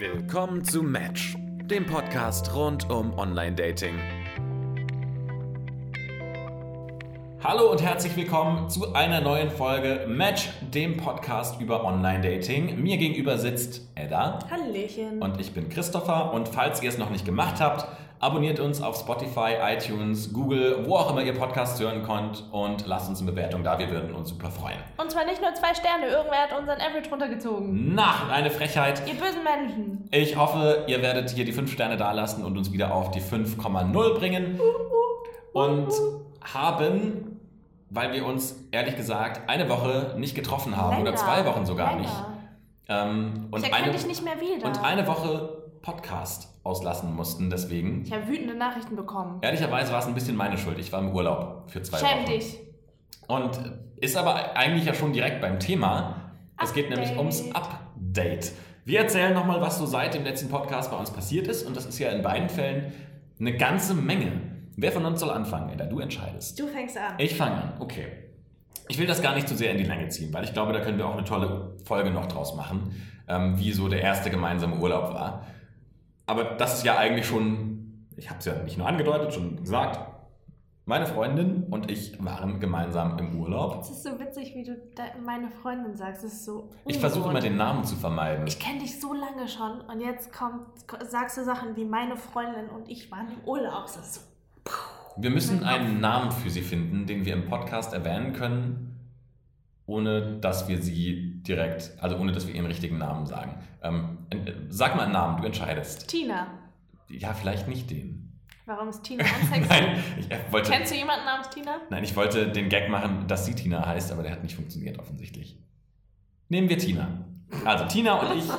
Willkommen zu Match, dem Podcast rund um Online-Dating. Hallo und herzlich willkommen zu einer neuen Folge Match, dem Podcast über Online-Dating. Mir gegenüber sitzt Edda. Hallöchen. Und ich bin Christopher. Und falls ihr es noch nicht gemacht habt, abonniert uns auf Spotify, iTunes, Google, wo auch immer ihr Podcasts hören könnt und lasst uns eine Bewertung da. Wir würden uns super freuen. Und zwar nicht nur zwei Sterne, irgendwer hat unseren Average runtergezogen. Nach eine Frechheit. Ihr bösen Menschen. Ich hoffe, ihr werdet hier die 5 Sterne dalassen und uns wieder auf die 5,0 bringen. Und haben, weil wir uns ehrlich gesagt eine Woche nicht getroffen haben oder Länger. zwei Wochen sogar Länger. nicht. Ähm, und, eine, dich nicht mehr wieder. und eine Woche Podcast auslassen mussten, deswegen. ich habe wütende Nachrichten bekommen. Ehrlicherweise war es ein bisschen meine Schuld. Ich war im Urlaub für zwei Schäm Wochen. dich. Und ist aber eigentlich ja schon direkt beim Thema. Es geht nämlich Update. ums Update. Wir erzählen nochmal, was so seit dem letzten Podcast bei uns passiert ist. Und das ist ja in beiden Fällen eine ganze Menge. Wer von uns soll anfangen, Edda? Du entscheidest. Du fängst an. Ich fange an, okay. Ich will das gar nicht zu sehr in die Länge ziehen, weil ich glaube, da können wir auch eine tolle Folge noch draus machen, ähm, wie so der erste gemeinsame Urlaub war. Aber das ist ja eigentlich schon, ich habe es ja nicht nur angedeutet, schon gesagt, meine Freundin und ich waren gemeinsam im Urlaub. Es ist so witzig, wie du meine Freundin sagst. Es ist so Ich versuche immer den Namen zu vermeiden. Ich kenne dich so lange schon und jetzt kommt, sagst du Sachen wie meine Freundin und ich waren im Urlaub. Das ist so. Wir müssen einen Namen für sie finden, den wir im Podcast erwähnen können, ohne dass wir sie direkt, also ohne dass wir ihren richtigen Namen sagen. Ähm, äh, sag mal einen Namen, du entscheidest. Tina. Ja, vielleicht nicht den. Warum ist Tina unsexy? Nein, ich äh, wollte, Kennst du jemanden namens Tina? nein, ich wollte den Gag machen, dass sie Tina heißt, aber der hat nicht funktioniert offensichtlich. Nehmen wir Tina. Also Tina und ich.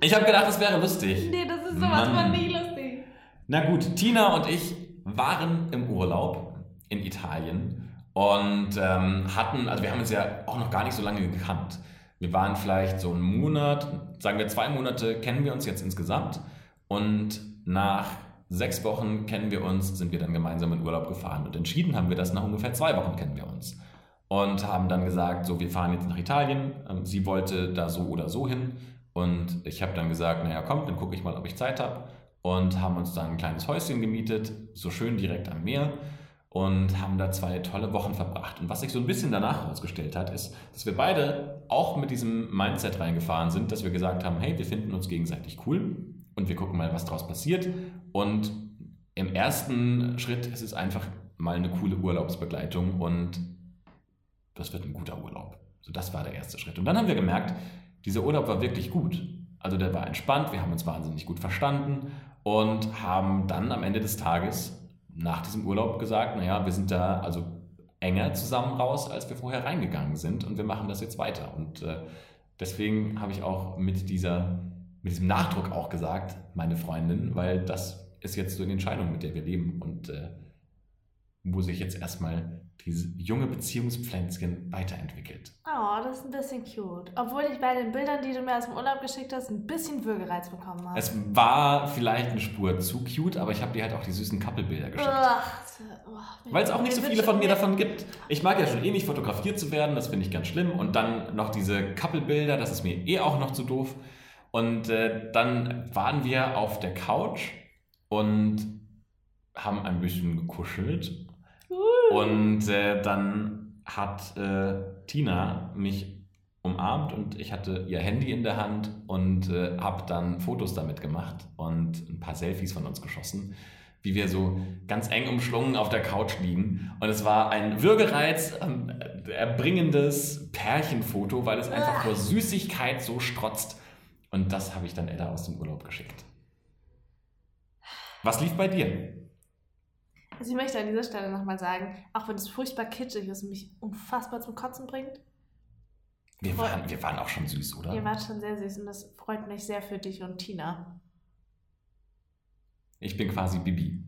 Ich habe gedacht, das wäre lustig. Nee, das ist sowas Mann. von nie lustig. Na gut, Tina und ich waren im Urlaub in Italien und ähm, hatten, also wir haben uns ja auch noch gar nicht so lange gekannt. Wir waren vielleicht so einen Monat, sagen wir zwei Monate, kennen wir uns jetzt insgesamt. Und nach sechs Wochen kennen wir uns, sind wir dann gemeinsam in Urlaub gefahren. Und entschieden haben wir das nach ungefähr zwei Wochen kennen wir uns. Und haben dann gesagt, so wir fahren jetzt nach Italien. Ähm, Sie wollte da so oder so hin. Und ich habe dann gesagt, naja komm, dann gucke ich mal, ob ich Zeit habe und haben uns dann ein kleines Häuschen gemietet, so schön direkt am Meer und haben da zwei tolle Wochen verbracht. Und was sich so ein bisschen danach herausgestellt hat, ist, dass wir beide auch mit diesem Mindset reingefahren sind, dass wir gesagt haben, hey, wir finden uns gegenseitig cool und wir gucken mal, was draus passiert. Und im ersten Schritt ist es einfach mal eine coole Urlaubsbegleitung und das wird ein guter Urlaub. So, das war der erste Schritt. Und dann haben wir gemerkt, dieser Urlaub war wirklich gut. Also der war entspannt, wir haben uns wahnsinnig gut verstanden und haben dann am Ende des Tages nach diesem Urlaub gesagt, naja, wir sind da also enger zusammen raus, als wir vorher reingegangen sind und wir machen das jetzt weiter. Und äh, deswegen habe ich auch mit, dieser, mit diesem Nachdruck auch gesagt, meine Freundin, weil das ist jetzt so eine Entscheidung, mit der wir leben und äh, wo sich jetzt erstmal dieses junge Beziehungspflänzchen weiterentwickelt. Oh, das ist ein bisschen cute. Obwohl ich bei den Bildern, die du mir aus dem Urlaub geschickt hast, ein bisschen Würgereiz bekommen habe. Es war vielleicht eine Spur zu cute, aber ich habe dir halt auch die süßen Couple-Bilder geschickt. Oh, Weil es auch nicht so viele von mir davon gibt. Ich mag ja schon eh nicht fotografiert zu werden, das finde ich ganz schlimm. Und dann noch diese Couple-Bilder, das ist mir eh auch noch zu doof. Und äh, dann waren wir auf der Couch und haben ein bisschen gekuschelt. Und äh, dann hat äh, Tina mich umarmt und ich hatte ihr Handy in der Hand und äh, habe dann Fotos damit gemacht und ein paar Selfies von uns geschossen, wie wir so ganz eng umschlungen auf der Couch liegen. Und es war ein Würgereiz, ähm, erbringendes Pärchenfoto, weil es einfach vor Süßigkeit so strotzt. Und das habe ich dann Edda aus dem Urlaub geschickt. Was lief bei dir? Also ich möchte an dieser Stelle nochmal sagen, auch wenn es furchtbar kitschig ist und mich unfassbar zum Kotzen bringt, Wir waren, wir waren auch schon süß, oder? ihr wart schon sehr süß und das freut mich sehr für dich und Tina. Ich bin quasi Bibi.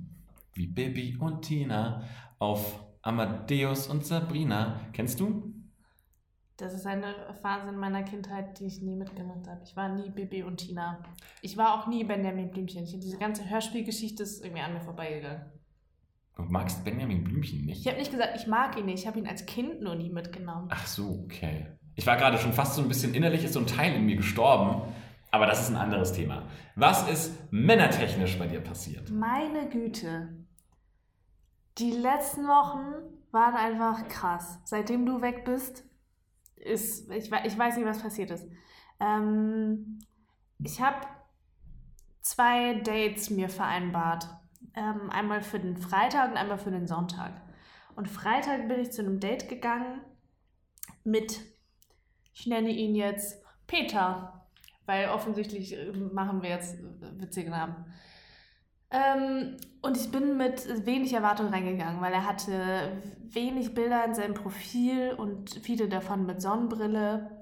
Wie Bibi und Tina auf Amadeus und Sabrina. Kennst du? Das ist eine Phase in meiner Kindheit, die ich nie mitgemacht habe. Ich war nie Bibi und Tina. Ich war auch nie Benjamin Blümchen. Diese ganze Hörspielgeschichte ist irgendwie an mir vorbeigegangen. Du magst Benjamin Blümchen nicht? Ich habe nicht gesagt, ich mag ihn nicht. Ich habe ihn als Kind nur nie mitgenommen. Ach so, okay. Ich war gerade schon fast so ein bisschen innerlich, ist so ein Teil in mir gestorben, Aber das ist ein anderes Thema. Was ist männertechnisch bei dir passiert? Meine Güte. Die letzten Wochen waren einfach krass. Seitdem du weg bist, ist, ich, ich weiß nicht, was passiert ist. Ähm, ich habe zwei Dates mir vereinbart. Ähm, einmal für den Freitag und einmal für den Sonntag. Und Freitag bin ich zu einem Date gegangen mit, ich nenne ihn jetzt Peter, weil offensichtlich äh, machen wir jetzt äh, witzige Namen. Ähm, und ich bin mit wenig Erwartung reingegangen, weil er hatte wenig Bilder in seinem Profil und viele davon mit Sonnenbrille,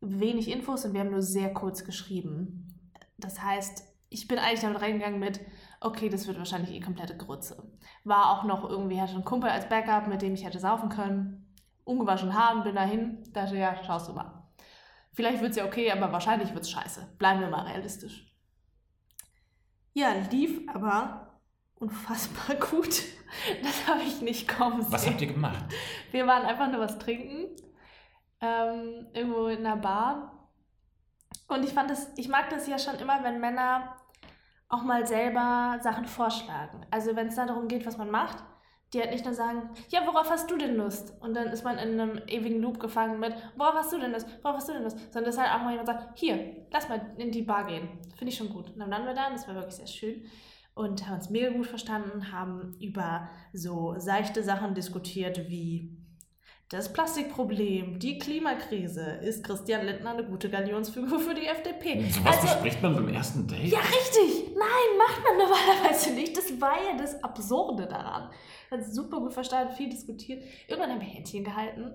wenig Infos und wir haben nur sehr kurz geschrieben. Das heißt, ich bin eigentlich damit reingegangen mit, okay, das wird wahrscheinlich eh komplette Grütze. War auch noch irgendwie, hatte einen Kumpel als Backup, mit dem ich hätte saufen können. Ungewaschen Haaren, bin dahin, dachte, ja, schaust du mal. Vielleicht wird es ja okay, aber wahrscheinlich wird es scheiße. Bleiben wir mal realistisch. Ja, lief aber unfassbar gut. Das habe ich nicht kommen sehen. Was habt ihr gemacht? Wir waren einfach nur was trinken. Ähm, irgendwo in einer Bar. Und ich fand das, ich mag das ja schon immer, wenn Männer auch mal selber Sachen vorschlagen. Also wenn es da darum geht, was man macht, die halt nicht nur sagen, ja, worauf hast du denn Lust? Und dann ist man in einem ewigen Loop gefangen mit, worauf hast du denn Lust? Worauf hast du denn Lust? Sondern dass halt auch mal jemand sagt, hier, lass mal in die Bar gehen. Finde ich schon gut. Und dann waren wir da und das war wirklich sehr schön. Und haben uns mega gut verstanden, haben über so seichte Sachen diskutiert wie das Plastikproblem, die Klimakrise. Ist Christian Lindner eine gute Galionsfigur für die FDP? So was Also- bespricht man beim ersten Date? ja, richtig. Nein, macht man normalerweise nicht. Das war ja das Absurde daran. Hat super gut verstanden, viel diskutiert. Irgendwann haben wir Händchen gehalten.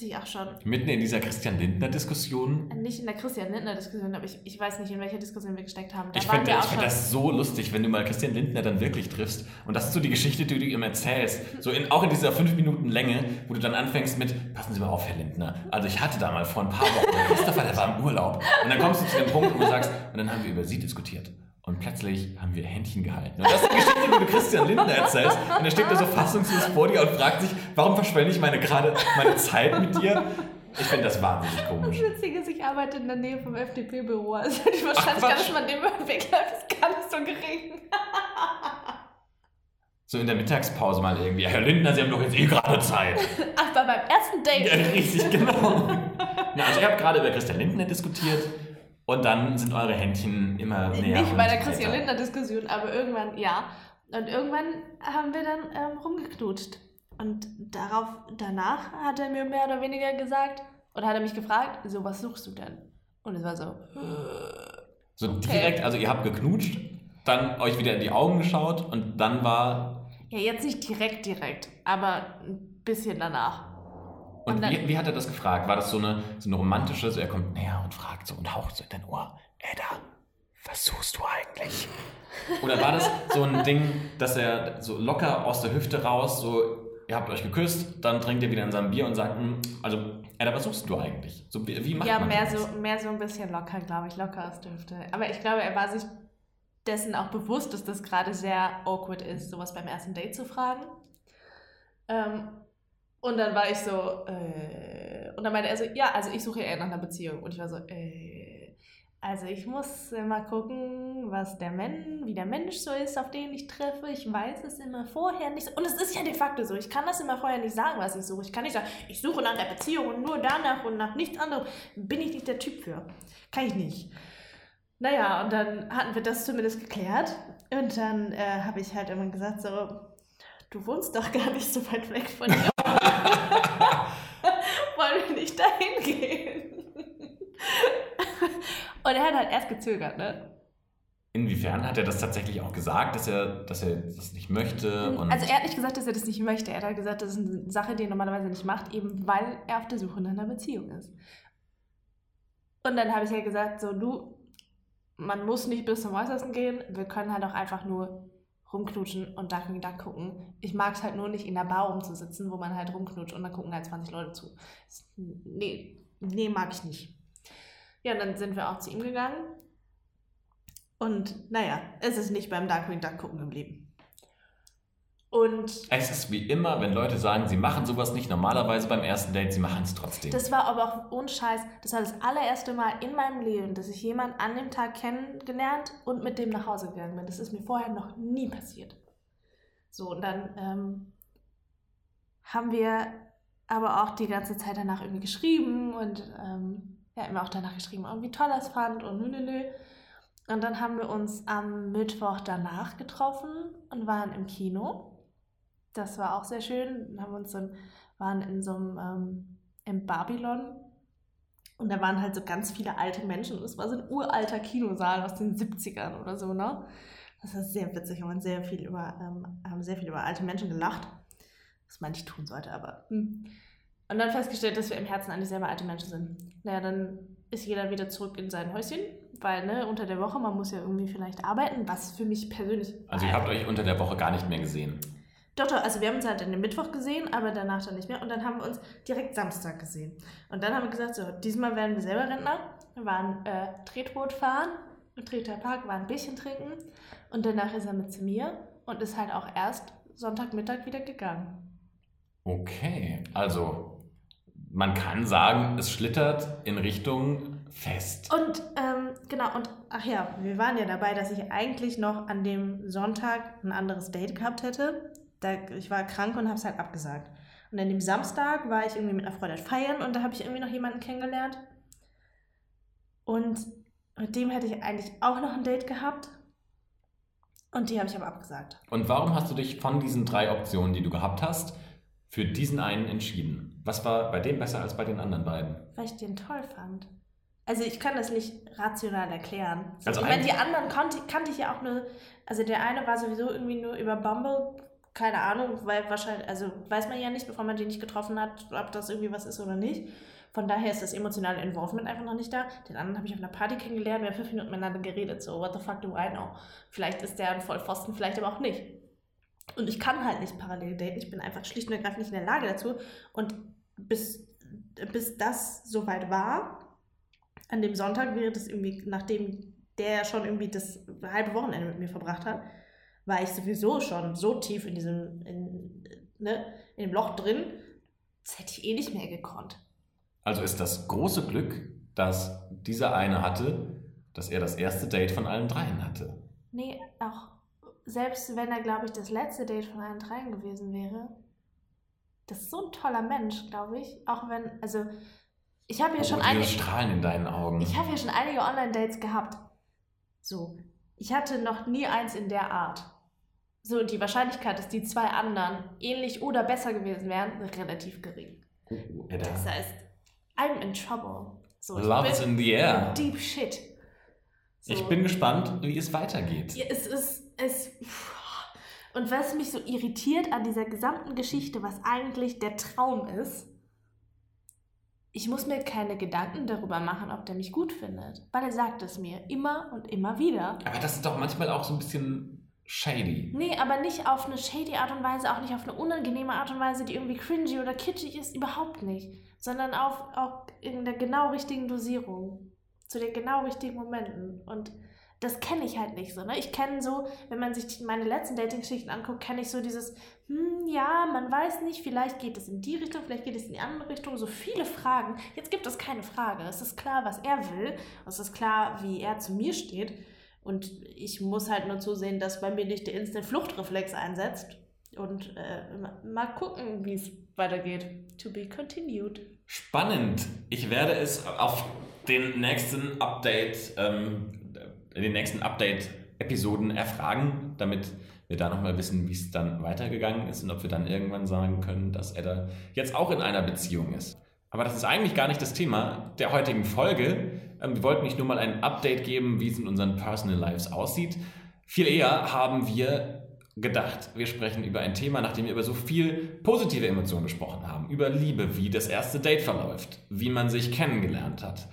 Ich auch schon. Mitten in dieser Christian Lindner-Diskussion. Nicht in der Christian Lindner-Diskussion, aber ich, ich weiß nicht, in welcher Diskussion wir gesteckt haben. Da Ich finde ich das so lustig, wenn du mal Christian Lindner dann wirklich triffst. Und das ist so die Geschichte, die du ihm erzählst. So in, auch in dieser fünf Minuten Länge, wo du dann anfängst mit, passen Sie mal auf, Herr Lindner. Also ich hatte da mal vor ein paar Wochen, Christopher, der war im Urlaub. Und dann kommst du zu dem Punkt, wo du sagst, und dann haben wir über Sie diskutiert. Und plötzlich haben wir Händchen gehalten. Und das ist die Geschichte, die du Christian Lindner erzählst. Und er steht da so fassungslos vor dir und fragt sich, warum verschwende ich meine gerade meine Zeit mit dir? Ich finde das wahnsinnig Das komisch. Witzige ist, ich arbeite in der Nähe vom FDP-Büro. Also die Wahrscheinlichkeit, dass man den wegläuft, ist gar nicht so gering. So in der Mittagspause mal irgendwie. Herr Lindner, Sie haben doch jetzt eh gerade Zeit. Ach, bei beim ersten Date. Ja, richtig, genau. Na, also ihr habt gerade über Christian Lindner diskutiert und dann sind eure Händchen immer näher. Nicht bei der. Christian Lindner-Diskussion, aber irgendwann ja. Und irgendwann haben wir dann ähm, rumgeknutscht. Und darauf, danach hat er mir mehr oder weniger gesagt, oder hat er mich gefragt, so, was suchst du denn? Und es war so, So Okay. direkt, also ihr habt geknutscht, dann euch wieder in die Augen geschaut und dann war. ja, jetzt nicht direkt, direkt, aber ein bisschen danach. Und, Und dann- wie, wie hat er das gefragt? War das so eine, so eine romantische, so er kommt näher und fragt so und haucht so in dein Ohr, Edda, was suchst du eigentlich? Oder war das so ein Ding, dass er so locker aus der Hüfte raus, so, ihr habt euch geküsst, dann trinkt ihr wieder in seinem Bier und sagt, hm, also, Edda, was suchst du eigentlich? So, wie, wie macht Ja, man mehr das? so, mehr so ein bisschen locker, glaube ich, locker aus der Hüfte. Aber ich glaube, er war sich dessen auch bewusst, dass das gerade sehr awkward ist, sowas beim ersten Date zu fragen. Ähm, und dann war ich so, äh, und dann meinte er so, ja, also ich suche eher nach einer Beziehung. Und ich war so, äh, also ich muss immer gucken, was der Mensch, wie der Mensch so ist, auf den ich treffe. Ich weiß es immer vorher nicht. Und es ist ja de facto so. Ich kann das immer vorher nicht sagen, was ich suche. Ich kann nicht sagen, ich suche nach der Beziehung und nur danach und nach nichts anderem. Bin ich nicht der Typ für. Kann ich nicht. Naja, und dann hatten wir das zumindest geklärt. Und dann äh, habe ich halt immer gesagt, so, du wohnst doch gar nicht so weit weg von hier. Wollen wir nicht dahin gehen? Und er hat halt erst gezögert, ne? Inwiefern hat er das tatsächlich auch gesagt, dass er, dass er das nicht möchte? Und Also er hat nicht gesagt, dass er das nicht möchte. Er hat halt gesagt, das ist eine Sache, die er normalerweise nicht macht, eben weil er auf der Suche nach einer Beziehung ist. Und dann habe ich halt gesagt, so du, man muss nicht bis zum Äußersten gehen, wir können halt auch einfach nur rumknutschen und Duck Duck gucken. Ich mag es halt nur nicht in der Bar rumzusitzen, wo man halt rumknutscht und dann gucken halt 20 Leute zu. Nee, nee, mag ich nicht. Ja, und dann sind wir auch zu ihm gegangen. Und naja, es ist nicht beim Darkwing Duck gucken geblieben. Und Es ist wie immer, wenn Leute sagen, sie machen sowas nicht normalerweise beim ersten Date, sie machen es trotzdem. das war aber auch ohne Scheiß, das war das allererste Mal in meinem Leben, dass ich jemanden an dem Tag kennengelernt und mit dem nach Hause gegangen bin. Das ist mir vorher noch nie passiert. So, und dann ähm, haben wir aber auch die ganze Zeit danach irgendwie geschrieben und ähm, ja, immer auch danach geschrieben, oh, wie toll er es fand und nö, nö, nö. Und dann haben wir uns am Mittwoch danach getroffen und waren im Kino. Das war auch sehr schön. Haben uns dann, waren in so einem, ähm, im Babylon. Und da waren halt so ganz viele alte Menschen. Und es war so ein uralter Kinosaal aus den 70ern oder so, ne? Das war sehr witzig. Wir haben sehr viel über, ähm, haben sehr viel über alte Menschen gelacht. Was man nicht tun sollte, aber. Hm. Und dann festgestellt, dass wir im Herzen eigentlich selber alte Menschen sind. Naja, dann ist jeder wieder zurück in sein Häuschen, weil ne, unter der Woche, man muss ja irgendwie vielleicht arbeiten, was für mich persönlich. Also ihr habt euch unter der Woche gar nicht mehr gesehen. Doch, doch, also wir haben uns halt an dem Mittwoch gesehen, aber danach dann nicht mehr. Und dann haben wir uns direkt Samstag gesehen. Und dann haben wir gesagt, so, diesmal werden wir selber Rentner. Wir waren äh, Tretboot fahren, im Treter Park, waren ein Bierchen trinken. Und danach ist er mit zu mir und ist halt auch erst Sonntagmittag wieder gegangen. Okay, also man kann sagen, es schlittert in Richtung fest. Und ähm, genau, und ach ja, wir waren ja dabei, dass ich eigentlich noch an dem Sonntag ein anderes Date gehabt hätte. Da, ich war krank und habe es halt abgesagt. Und an dem Samstag war ich irgendwie mit einer Freundin feiern und da habe ich irgendwie noch jemanden kennengelernt. Und mit dem hätte ich eigentlich auch noch ein Date gehabt. Und die habe ich aber abgesagt. Und warum hast du dich von diesen drei Optionen, die du gehabt hast, für diesen einen entschieden? Was war bei dem besser als bei den anderen beiden? Weil ich den toll fand. Also ich kann das nicht rational erklären. So, Also ich meine, ein- die anderen kannte, kannte ich ja auch nur. Also der eine war sowieso irgendwie nur über Bumble, keine Ahnung, weil wahrscheinlich, also weiß man ja nicht, bevor man den nicht getroffen hat, ob das irgendwie was ist oder nicht. Von daher ist das emotionale Involvement einfach noch nicht da. Den anderen habe ich auf einer Party kennengelernt, wir haben fünf Minuten miteinander geredet. So, what the fuck do I know? Vielleicht ist der ein Vollpfosten, vielleicht aber auch nicht. Und ich kann halt nicht parallel daten. Ich bin einfach schlicht und ergreifend nicht in der Lage dazu. Und bis, bis das soweit war, an dem Sonntag wäre das irgendwie, nachdem der schon irgendwie das halbe Wochenende mit mir verbracht hat, war ich sowieso schon so tief in diesem, in, ne, in dem Loch drin, das hätte ich eh nicht mehr gekonnt. Also ist das große Glück, dass dieser eine hatte, dass er das erste Date von allen dreien hatte. Nee, auch selbst wenn er, glaube ich, das letzte Date von allen dreien gewesen wäre, das ist so ein toller Mensch, glaube ich. Auch wenn, also, ich habe ja Oh, schon eine. Strahlen in deinen Augen. Ich habe ja schon einige Online-Dates gehabt. So. Ich hatte noch nie eins in der Art. So, und die Wahrscheinlichkeit, dass die zwei anderen ähnlich oder besser gewesen wären, relativ gering. Oh, Edda. Das heißt, I'm in trouble. So, ich Love is bin in the air. deep shit. So. Ich bin gespannt, wie es weitergeht. Ja, es ist. Es, und was mich so irritiert an dieser gesamten Geschichte, was eigentlich der Traum ist, ich muss mir keine Gedanken darüber machen, ob der mich gut findet. Weil er sagt es mir immer und immer wieder. Aber das ist doch manchmal auch so ein bisschen shady. Nee, aber nicht auf eine shady Art und Weise, auch nicht auf eine unangenehme Art und Weise, die irgendwie cringy oder kitschig ist, überhaupt nicht. Sondern auf, auf in der genau richtigen Dosierung. Zu den genau richtigen Momenten. Und das kenne ich halt nicht so. Ne? Ich kenne so, wenn man sich meine letzten Dating-Geschichten anguckt, kenne ich so dieses, hm, ja, man weiß nicht, vielleicht geht es in die Richtung, vielleicht geht es in die andere Richtung. So viele Fragen. Jetzt gibt es keine Frage. Es ist klar, was er will. Es ist klar, wie er zu mir steht. Und ich muss halt nur zusehen, dass bei mir nicht der Instant-Fluchtreflex einsetzt. Und äh, ma- mal gucken, wie es weitergeht. To be continued. Spannend. Ich werde es auf den nächsten Update, ähm, in den nächsten Update-Episoden erfragen, damit wir da nochmal wissen, wie es dann weitergegangen ist und ob wir dann irgendwann sagen können, dass Edda jetzt auch in einer Beziehung ist. Aber das ist eigentlich gar nicht das Thema der heutigen Folge. Ähm, wir wollten nicht nur mal ein Update geben, wie es in unseren Personal Lives aussieht. Viel eher haben wir gedacht, wir sprechen über ein Thema, nachdem wir über so viel positive Emotionen gesprochen haben. Über Liebe, wie das erste Date verläuft, wie man sich kennengelernt hat.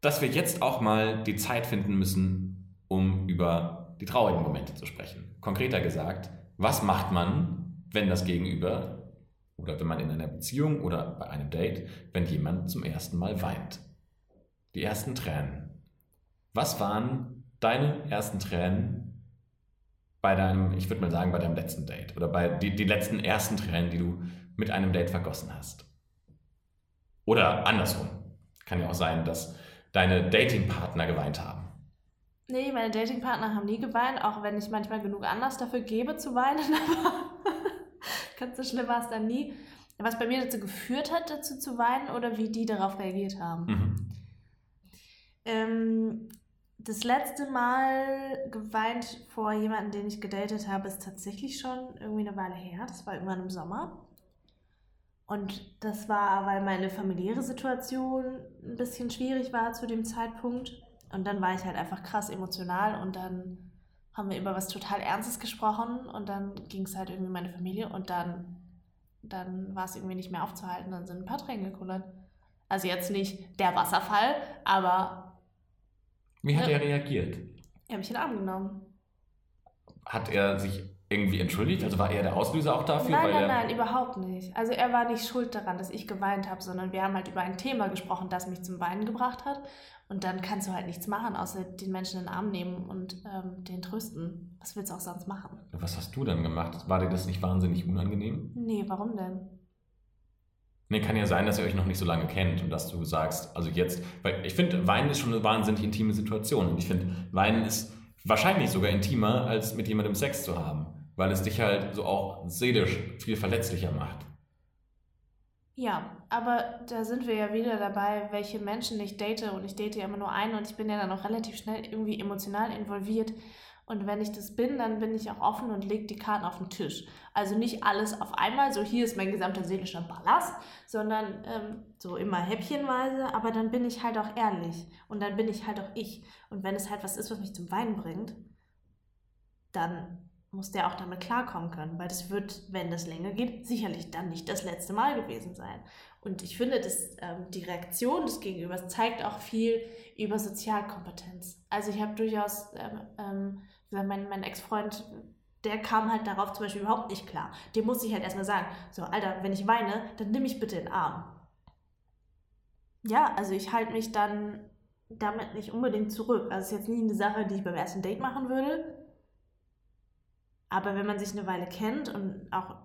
Dass wir jetzt auch mal die Zeit finden müssen, um über die traurigen Momente zu sprechen. Konkreter gesagt, was macht man, wenn das Gegenüber oder wenn man in einer Beziehung oder bei einem Date, wenn jemand zum ersten Mal weint? Die ersten Tränen. Was waren deine ersten Tränen bei deinem, ich würde mal sagen, bei deinem letzten Date oder bei die, die letzten ersten Tränen, die du mit einem Date vergossen hast? Oder andersrum. Kann ja auch sein, dass deine Datingpartner geweint haben. Nee, meine Datingpartner haben nie geweint, auch wenn ich manchmal genug Anlass dafür gebe zu weinen, aber ganz so schlimm war es dann nie. Was bei mir dazu geführt hat, dazu zu weinen oder wie die darauf reagiert haben. Mhm. Ähm, das letzte Mal geweint vor jemandem, den ich gedatet habe, ist tatsächlich schon irgendwie eine Weile her. Das war irgendwann im Sommer. Und das war, weil meine familiäre Situation ein bisschen schwierig war zu dem Zeitpunkt. Und dann war ich halt einfach krass emotional und dann haben wir über was total Ernstes gesprochen und dann ging es halt irgendwie meine Familie und dann, dann war es irgendwie nicht mehr aufzuhalten. Dann sind ein paar Tränen gekullert. Also jetzt nicht der Wasserfall, aber Wie hat Ja. er reagiert? er hat mich in den Arm genommen. Hat er sich irgendwie entschuldigt? Also war er der Auslöser auch dafür? Nein, nein, nein, überhaupt nicht. Also er war nicht schuld daran, dass ich geweint habe, sondern wir haben halt über ein Thema gesprochen, das mich zum Weinen gebracht hat. Und dann kannst du halt nichts machen, außer den Menschen in den Arm nehmen und ähm, den trösten. Was willst du auch sonst machen? Was hast du dann gemacht? War dir das nicht wahnsinnig unangenehm? Nee, warum denn? Nee, kann ja sein, dass ihr euch noch nicht so lange kennt und dass du sagst, also jetzt, weil ich finde, Weinen ist schon eine wahnsinnig intime Situation und ich finde, Weinen ist wahrscheinlich sogar intimer, als mit jemandem Sex zu haben, weil es dich halt so auch seelisch viel verletzlicher macht. Ja, aber da sind wir ja wieder dabei, welche Menschen ich date und ich date ja immer nur einen und ich bin ja dann auch relativ schnell irgendwie emotional involviert. Und wenn ich das bin, dann bin ich auch offen und lege die Karten auf den Tisch. Also nicht alles auf einmal, so hier ist mein gesamter seelischer Ballast, sondern ähm, so immer häppchenweise, aber dann bin ich halt auch ehrlich und dann bin ich halt auch ich. Und wenn es halt was ist, was mich zum Weinen bringt, dann muss der auch damit klarkommen können, weil das wird, wenn das länger geht, sicherlich dann nicht das letzte Mal gewesen sein. Und ich finde, dass ähm, die Reaktion des Gegenübers zeigt auch viel über Sozialkompetenz. Also ich habe durchaus, ähm, ähm, mein, mein Ex-Freund, der kam halt darauf zum Beispiel überhaupt nicht klar. Dem muss ich halt erstmal sagen, so, Alter, wenn ich weine, dann nimm mich bitte in den Arm. Ja, also ich halte mich dann damit nicht unbedingt zurück. Also es ist jetzt nie eine Sache, die ich beim ersten Date machen würde. Aber wenn man sich eine Weile kennt und auch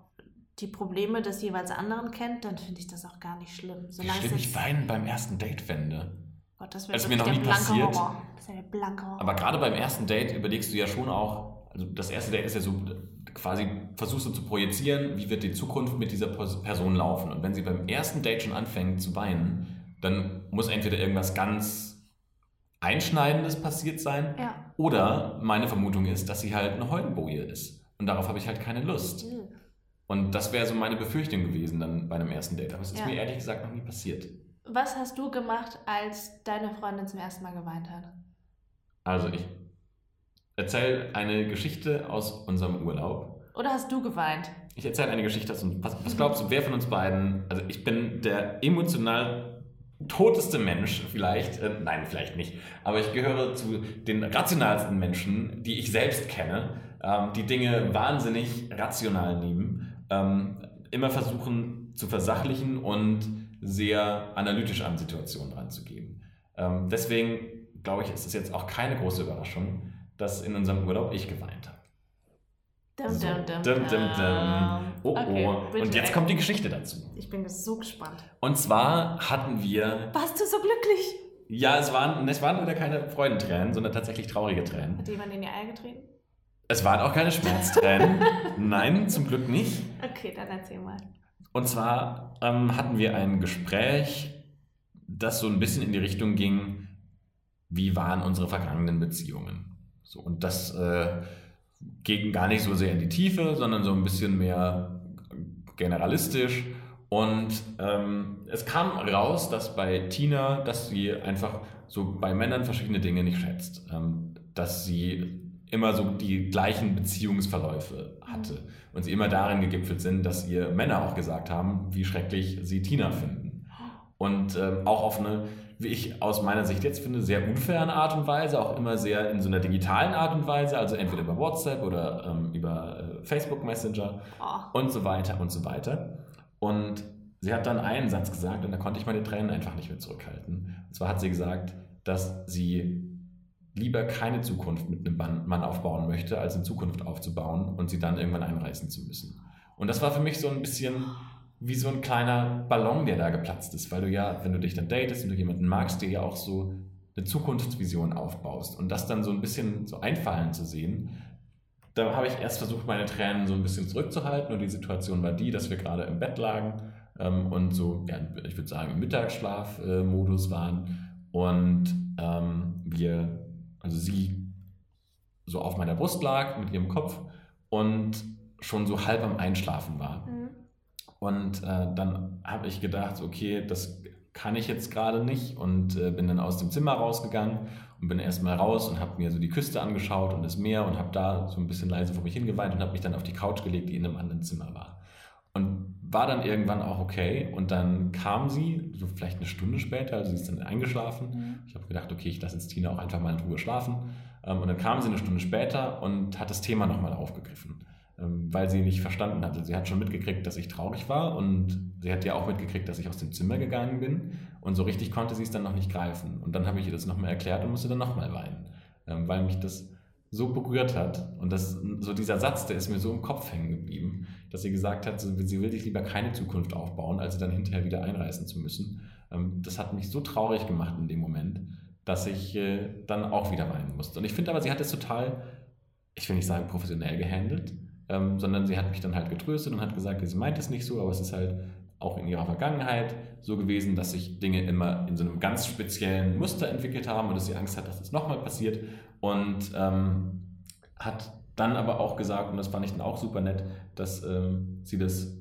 die Probleme des jeweils anderen kennt, dann finde ich das auch gar nicht schlimm. Solange schlimm ich weinen beim ersten Date fände. Gott, das wäre ist mir noch nie passiert. Horror. Das wäre der blanke Horror. Aber gerade beim ersten Date überlegst du ja schon auch, also das erste Date ist ja so quasi, versuchst du zu projizieren, wie wird die Zukunft mit dieser Pers- Person laufen. Und wenn sie beim ersten Date schon anfängt zu weinen, dann muss entweder irgendwas ganz Einschneidendes passiert sein ja. oder meine Vermutung ist, dass sie halt eine Heulenboje ist. Und darauf habe ich halt keine Lust. Und das wäre so meine Befürchtung gewesen dann bei einem ersten Date. Aber es ist Ja. mir ehrlich gesagt noch nie passiert. Was hast du gemacht, als deine Freundin zum ersten Mal geweint hat? Also ich erzähle eine Geschichte aus unserem Urlaub. Oder hast du geweint? Ich erzähle eine Geschichte aus uns. Was, was glaubst du, wer von uns beiden, also ich bin der emotional toteste Mensch vielleicht, äh, nein, vielleicht nicht, aber ich gehöre zu den rationalsten Menschen, die ich selbst kenne, ähm, die Dinge wahnsinnig rational nehmen, ähm, immer versuchen zu versachlichen und sehr analytisch an Situationen ranzugehen. Ähm, deswegen glaube ich, ist es jetzt auch keine große Überraschung, dass in unserem Urlaub ich geweint habe. Dum, So. dum, dum, Dum, dum, dum. Oh, Okay, oh. Und jetzt kommt die Geschichte dazu. Ich bin so gespannt. Und zwar hatten wir, Warst du so glücklich? ja, es waren, es waren leider keine Freudentränen, sondern tatsächlich traurige Tränen. Hat jemand in die Eier getreten? Es waren auch keine Schmerztränen. Nein, zum Glück nicht. Okay, dann erzähl mal. Und zwar ähm, hatten wir ein Gespräch, das so ein bisschen in die Richtung ging, wie waren unsere vergangenen Beziehungen. So, und das äh, ging gar nicht so sehr in die Tiefe, sondern so ein bisschen mehr generalistisch. Und ähm, es kam raus, dass bei Tina, dass sie einfach so bei Männern verschiedene Dinge nicht schätzt. Ähm, dass sie immer so die gleichen Beziehungsverläufe hatte. Und sie immer darin gegipfelt sind, dass ihr Männer auch gesagt haben, wie schrecklich sie Tina finden. Und ähm, auch auf eine, wie ich aus meiner Sicht jetzt finde, sehr unfairen Art und Weise, auch immer sehr in so einer digitalen Art und Weise, also entweder über WhatsApp oder ähm, über äh, Facebook Messenger Oh. und so weiter und so weiter. Und sie hat dann einen Satz gesagt und da konnte ich meine Tränen einfach nicht mehr zurückhalten. Und zwar hat sie gesagt, dass sie lieber keine Zukunft mit einem Mann aufbauen möchte, als eine Zukunft aufzubauen und sie dann irgendwann einreißen zu müssen. Und das war für mich so ein bisschen wie so ein kleiner Ballon, der da geplatzt ist, weil du ja, wenn du dich dann datest und du jemanden magst, dir ja auch so eine Zukunftsvision aufbaust und das dann so ein bisschen so einfallen zu sehen, da habe ich erst versucht, meine Tränen so ein bisschen zurückzuhalten und die Situation war die, dass wir gerade im Bett lagen ähm, und so, ja, ich würde sagen, im Mittagsschlafmodus äh, waren und ähm, wir, also sie so auf meiner Brust lag mit ihrem Kopf und schon so halb am Einschlafen war. Mhm. Und äh, dann habe ich gedacht, okay, das kann ich jetzt gerade nicht und äh, bin dann aus dem Zimmer rausgegangen und bin erstmal raus und habe mir so die Küste angeschaut und das Meer und habe da so ein bisschen leise vor mich hingeweint und habe mich dann auf die Couch gelegt, die in einem anderen Zimmer war. Und war dann irgendwann auch okay und dann kam sie, so vielleicht eine Stunde später, also sie ist dann eingeschlafen. Mhm. Ich habe gedacht, okay, ich lasse jetzt Tina auch einfach mal in Ruhe schlafen. Ähm, und dann kam sie eine Stunde später und hat das Thema nochmal aufgegriffen. Ähm, weil sie nicht verstanden hatte. Sie hat schon mitgekriegt, dass ich traurig war und sie hat ja auch mitgekriegt, dass ich aus dem Zimmer gegangen bin und so richtig konnte sie es dann noch nicht greifen. Und dann habe ich ihr das nochmal erklärt und musste dann nochmal weinen, ähm, weil mich das so berührt hat und das, so dieser Satz, der ist mir so im Kopf hängen geblieben, dass sie gesagt hat, sie will sich lieber keine Zukunft aufbauen, als sie dann hinterher wieder einreißen zu müssen. Ähm, das hat mich so traurig gemacht in dem Moment, dass ich äh, dann auch wieder weinen musste. Und ich finde aber, sie hat es total, ich will nicht sagen professionell gehandelt, ähm, sondern sie hat mich dann halt getröstet und hat gesagt, sie meint es nicht so, aber es ist halt auch in ihrer Vergangenheit so gewesen, dass sich Dinge immer in so einem ganz speziellen Muster entwickelt haben und dass sie Angst hat, dass das nochmal passiert und ähm, hat dann aber auch gesagt, und das fand ich dann auch super nett, dass ähm, sie das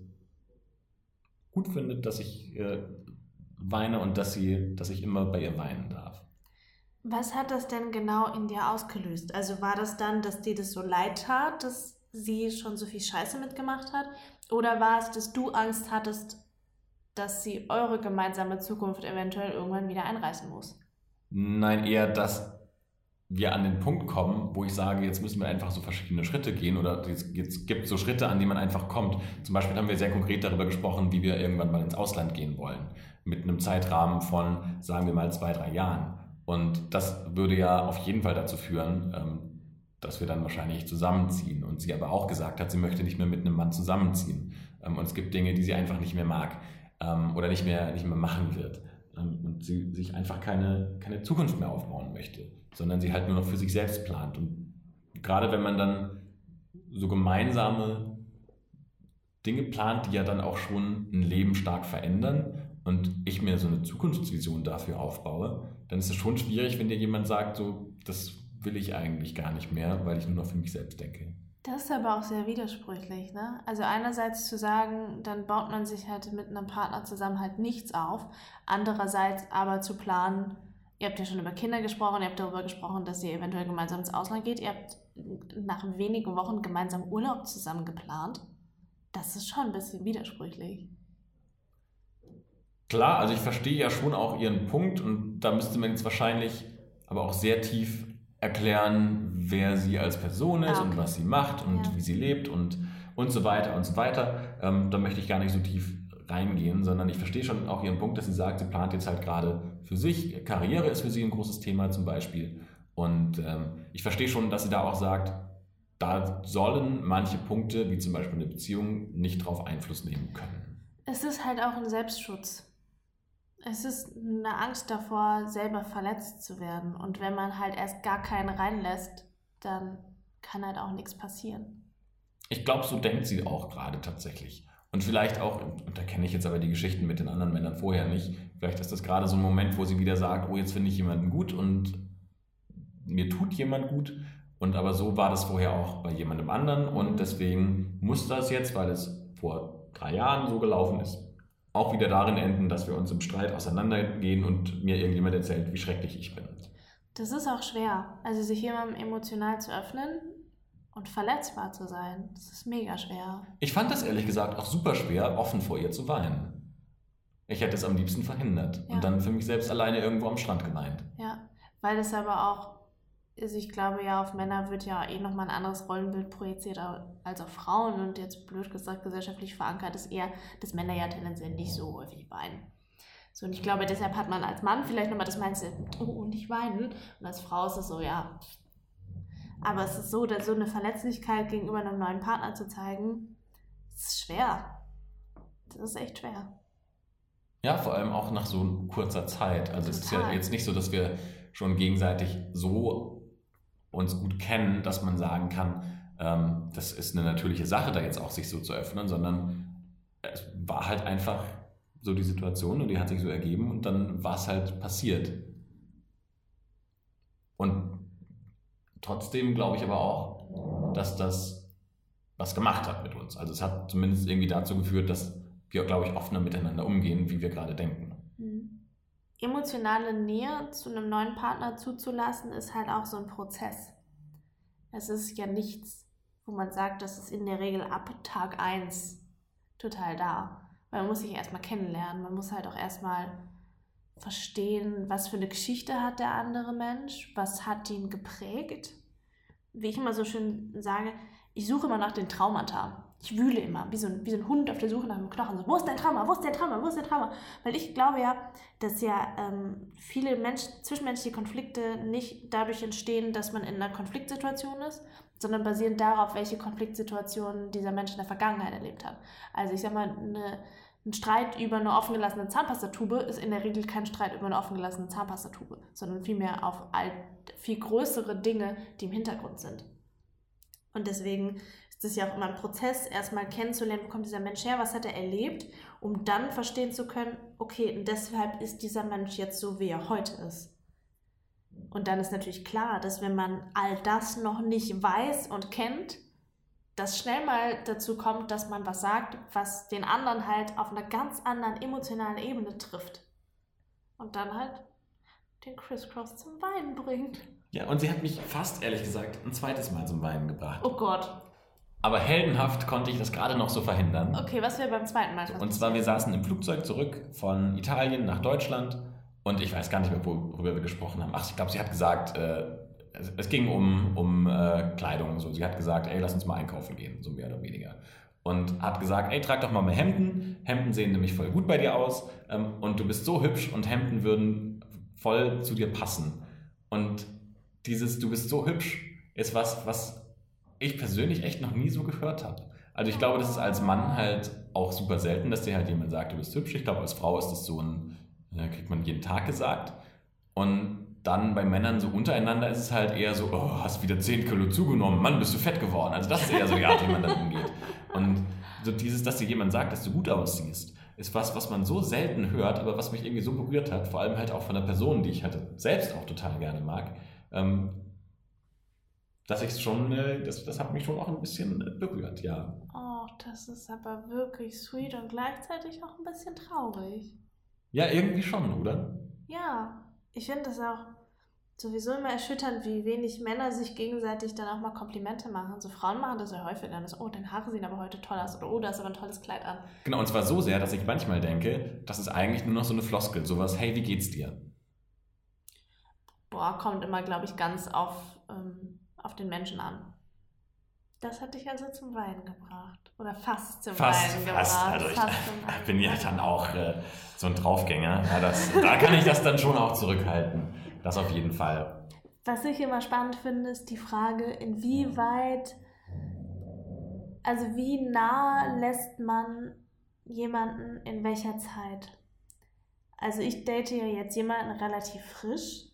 gut findet, dass ich äh, weine und dass, sie, dass ich immer bei ihr weinen darf. Was hat das denn genau in dir ausgelöst? Also war das dann, dass dir das so leid tat, dass sie schon so viel Scheiße mitgemacht hat? Oder war es, dass du Angst hattest, dass sie eure gemeinsame Zukunft eventuell irgendwann wieder einreißen muss? Nein, eher, dass wir an den Punkt kommen, wo ich sage, jetzt müssen wir einfach so verschiedene Schritte gehen oder jetzt gibt es so Schritte, an die man einfach kommt. Zum Beispiel haben wir sehr konkret darüber gesprochen, wie wir irgendwann mal ins Ausland gehen wollen. Mit einem Zeitrahmen von, sagen wir mal, zwei, drei Jahren. Und das würde ja auf jeden Fall dazu führen, ähm, dass wir dann wahrscheinlich zusammenziehen. Und sie aber auch gesagt hat, sie möchte nicht mehr mit einem Mann zusammenziehen. Ähm, und es gibt Dinge, die sie einfach nicht mehr mag ähm, oder nicht mehr, nicht mehr machen wird. Ähm, und sie sich einfach keine, keine Zukunft mehr aufbauen möchte, sondern sie halt nur noch für sich selbst plant. Und gerade wenn man dann so gemeinsame Dinge plant, die ja dann auch schon ein Leben stark verändern und ich mir so eine Zukunftsvision dafür aufbaue, dann ist es schon schwierig, wenn dir jemand sagt, so, das will ich eigentlich gar nicht mehr, weil ich nur noch für mich selbst denke. Das ist aber auch sehr widersprüchlich, ne? Also einerseits zu sagen, dann baut man sich halt mit einem Partner zusammen halt nichts auf. Andererseits aber zu planen, ihr habt ja schon über Kinder gesprochen, ihr habt darüber gesprochen, dass ihr eventuell gemeinsam ins Ausland geht, ihr habt nach wenigen Wochen gemeinsam Urlaub zusammen geplant. Das ist schon ein bisschen widersprüchlich. Klar, also ich verstehe ja schon auch Ihren Punkt und da müsste man jetzt wahrscheinlich aber auch sehr tief erklären, wer sie als Person ist ah, okay. und was sie macht und ja. wie sie lebt und, und so weiter und so weiter. Ähm, da möchte ich gar nicht so tief reingehen, sondern ich verstehe schon auch ihren Punkt, dass sie sagt, sie plant jetzt halt gerade für sich. Karriere ist für sie ein großes Thema zum Beispiel. Und ähm, ich verstehe schon, dass sie da auch sagt, da sollen manche Punkte, wie zum Beispiel eine Beziehung, nicht darauf Einfluss nehmen können. Es ist halt auch ein Selbstschutz. Es ist eine Angst davor, selber verletzt zu werden. Und wenn man halt erst gar keinen reinlässt, dann kann halt auch nichts passieren. Ich glaube, so denkt sie auch gerade tatsächlich. Und vielleicht auch, und da kenne ich jetzt aber die Geschichten mit den anderen Männern vorher nicht, vielleicht ist das gerade so ein Moment, wo sie wieder sagt, oh, jetzt finde ich jemanden gut und mir tut jemand gut. Und aber so war das vorher auch bei jemandem anderen. Und deswegen muss das jetzt, weil es vor drei Jahren so gelaufen ist, auch wieder darin enden, dass wir uns im Streit auseinandergehen und mir irgendjemand erzählt, wie schrecklich ich bin. Das ist auch schwer. Also sich jemandem emotional zu öffnen und verletzbar zu sein, das ist mega schwer. Ich fand das ehrlich gesagt auch super schwer, offen vor ihr zu weinen. Ich hätte es am liebsten verhindert ja. und dann für mich selbst alleine irgendwo am Strand geweint. Ja, weil das aber auch also ich glaube ja, auf Männer wird ja eh nochmal ein anderes Rollenbild projiziert als auf Frauen und jetzt blöd gesagt gesellschaftlich verankert ist eher, dass Männer ja tendenziell nicht so häufig weinen. So, und ich glaube, deshalb hat man als Mann vielleicht nochmal das Mindset, oh, nicht weinen. Und als Frau ist es so, ja. Aber es ist so, dass so eine Verletzlichkeit gegenüber einem neuen Partner zu zeigen, ist schwer. Das ist echt schwer. Ja, vor allem auch nach so kurzer Zeit. Also es ist ja Total. jetzt nicht so, dass wir schon gegenseitig so uns gut kennen, dass man sagen kann, ähm, das ist eine natürliche Sache, da jetzt auch sich so zu öffnen, sondern es war halt einfach so die Situation und die hat sich so ergeben und dann war es halt passiert. Und trotzdem glaube ich aber auch, dass das was gemacht hat mit uns. Also es hat zumindest irgendwie dazu geführt, dass wir, glaube ich, offener miteinander umgehen, wie wir gerade denken. Emotionale Nähe zu einem neuen Partner zuzulassen, ist halt auch so ein Prozess. Es ist ja nichts, wo man sagt, das ist in der Regel ab Tag 1 total da. Man muss sich erstmal kennenlernen, man muss halt auch erstmal verstehen, was für eine Geschichte hat der andere Mensch, was hat ihn geprägt. Wie ich immer so schön sage, ich suche immer nach den Traumata. Ich wühle immer, wie so, ein, wie so ein Hund auf der Suche nach einem Knochen. So, wo ist dein Trauma? Wo ist dein Trauma? Wo ist dein Trauma? Weil ich glaube ja, dass ja ähm, viele Mensch, zwischenmenschliche Konflikte nicht dadurch entstehen, dass man in einer Konfliktsituation ist, sondern basieren darauf, welche Konfliktsituationen dieser Mensch in der Vergangenheit erlebt hat. Also ich sag mal, eine, ein Streit über eine offen gelassene Zahnpastatube ist in der Regel kein Streit über eine offen gelassene Zahnpastatube, sondern vielmehr auf alt, viel größere Dinge, die im Hintergrund sind. Und deswegen ist es ja auch immer ein Prozess, erstmal kennenzulernen, wo kommt dieser Mensch her, was hat er erlebt, um dann verstehen zu können, okay, und deshalb ist dieser Mensch jetzt so, wie er heute ist. Und dann ist natürlich klar, dass wenn man all das noch nicht weiß und kennt, dass schnell mal dazu kommt, dass man was sagt, was den anderen halt auf einer ganz anderen emotionalen Ebene trifft. Und dann halt den Crisscross zum Weinen bringt. Ja, und sie hat mich fast, ehrlich gesagt, ein zweites Mal zum Weinen gebracht. Oh Gott. Aber heldenhaft konnte ich das gerade noch so verhindern. Okay, was wäre beim zweiten Mal? Und zwar, wir saßen im Flugzeug zurück von Italien nach Deutschland und ich weiß gar nicht mehr, worüber wir gesprochen haben. Ach, ich glaube, sie hat gesagt, äh, es, es ging um, um äh, Kleidung so. Sie hat gesagt, ey, lass uns mal einkaufen gehen, so mehr oder weniger. Und hat gesagt, ey, trag doch mal mehr Hemden. Hemden sehen nämlich voll gut bei dir aus ähm, und du bist so hübsch und Hemden würden voll zu dir passen. Und dieses Du bist so hübsch ist was, was ich persönlich echt noch nie so gehört habe. Also ich glaube, das ist als Mann halt auch super selten, dass dir halt jemand sagt, du bist hübsch. Ich glaube, als Frau ist das so ein, äh, kriegt man jeden Tag gesagt. Und dann bei Männern so untereinander ist es halt eher so, oh, hast wieder 10 Kilo zugenommen, Mann, bist du fett geworden. Also das ist eher so die Art, wie man dann umgeht. Und so dieses, dass dir jemand sagt, dass du gut aussiehst, ist was, was man so selten hört, aber was mich irgendwie so berührt hat, vor allem halt auch von einer Person, die ich halt selbst auch total gerne mag, ähm, dass ich schon, äh, das, das hat mich schon auch ein bisschen äh, berührt, ja. Oh, das ist aber wirklich sweet und gleichzeitig auch ein bisschen traurig. Ja, irgendwie schon, oder? Ja, ich finde das auch sowieso immer erschütternd, wie wenig Männer sich gegenseitig dann auch mal Komplimente machen. So Frauen machen das ja häufig dann, so, oh, deine Haare sehen aber heute toll aus oder oh, da ist aber ein tolles Kleid an. Genau, und zwar so sehr, dass ich manchmal denke, das ist eigentlich nur noch so eine Floskel, sowas, hey, wie geht's dir? Boah, kommt immer, glaube ich, ganz auf, ähm, auf den Menschen an. Das hat dich also zum Weinen gebracht. Oder fast zum Fast, Weinen fast. gebracht. Also ich fast Weinen bin ja dann auch äh, so ein Draufgänger. Ja, das, da kann ich das dann schon auch zurückhalten. Das auf jeden Fall. Was ich immer spannend finde, ist die Frage, inwieweit, also wie nah lässt man jemanden in welcher Zeit? Also ich date ja jetzt jemanden relativ frisch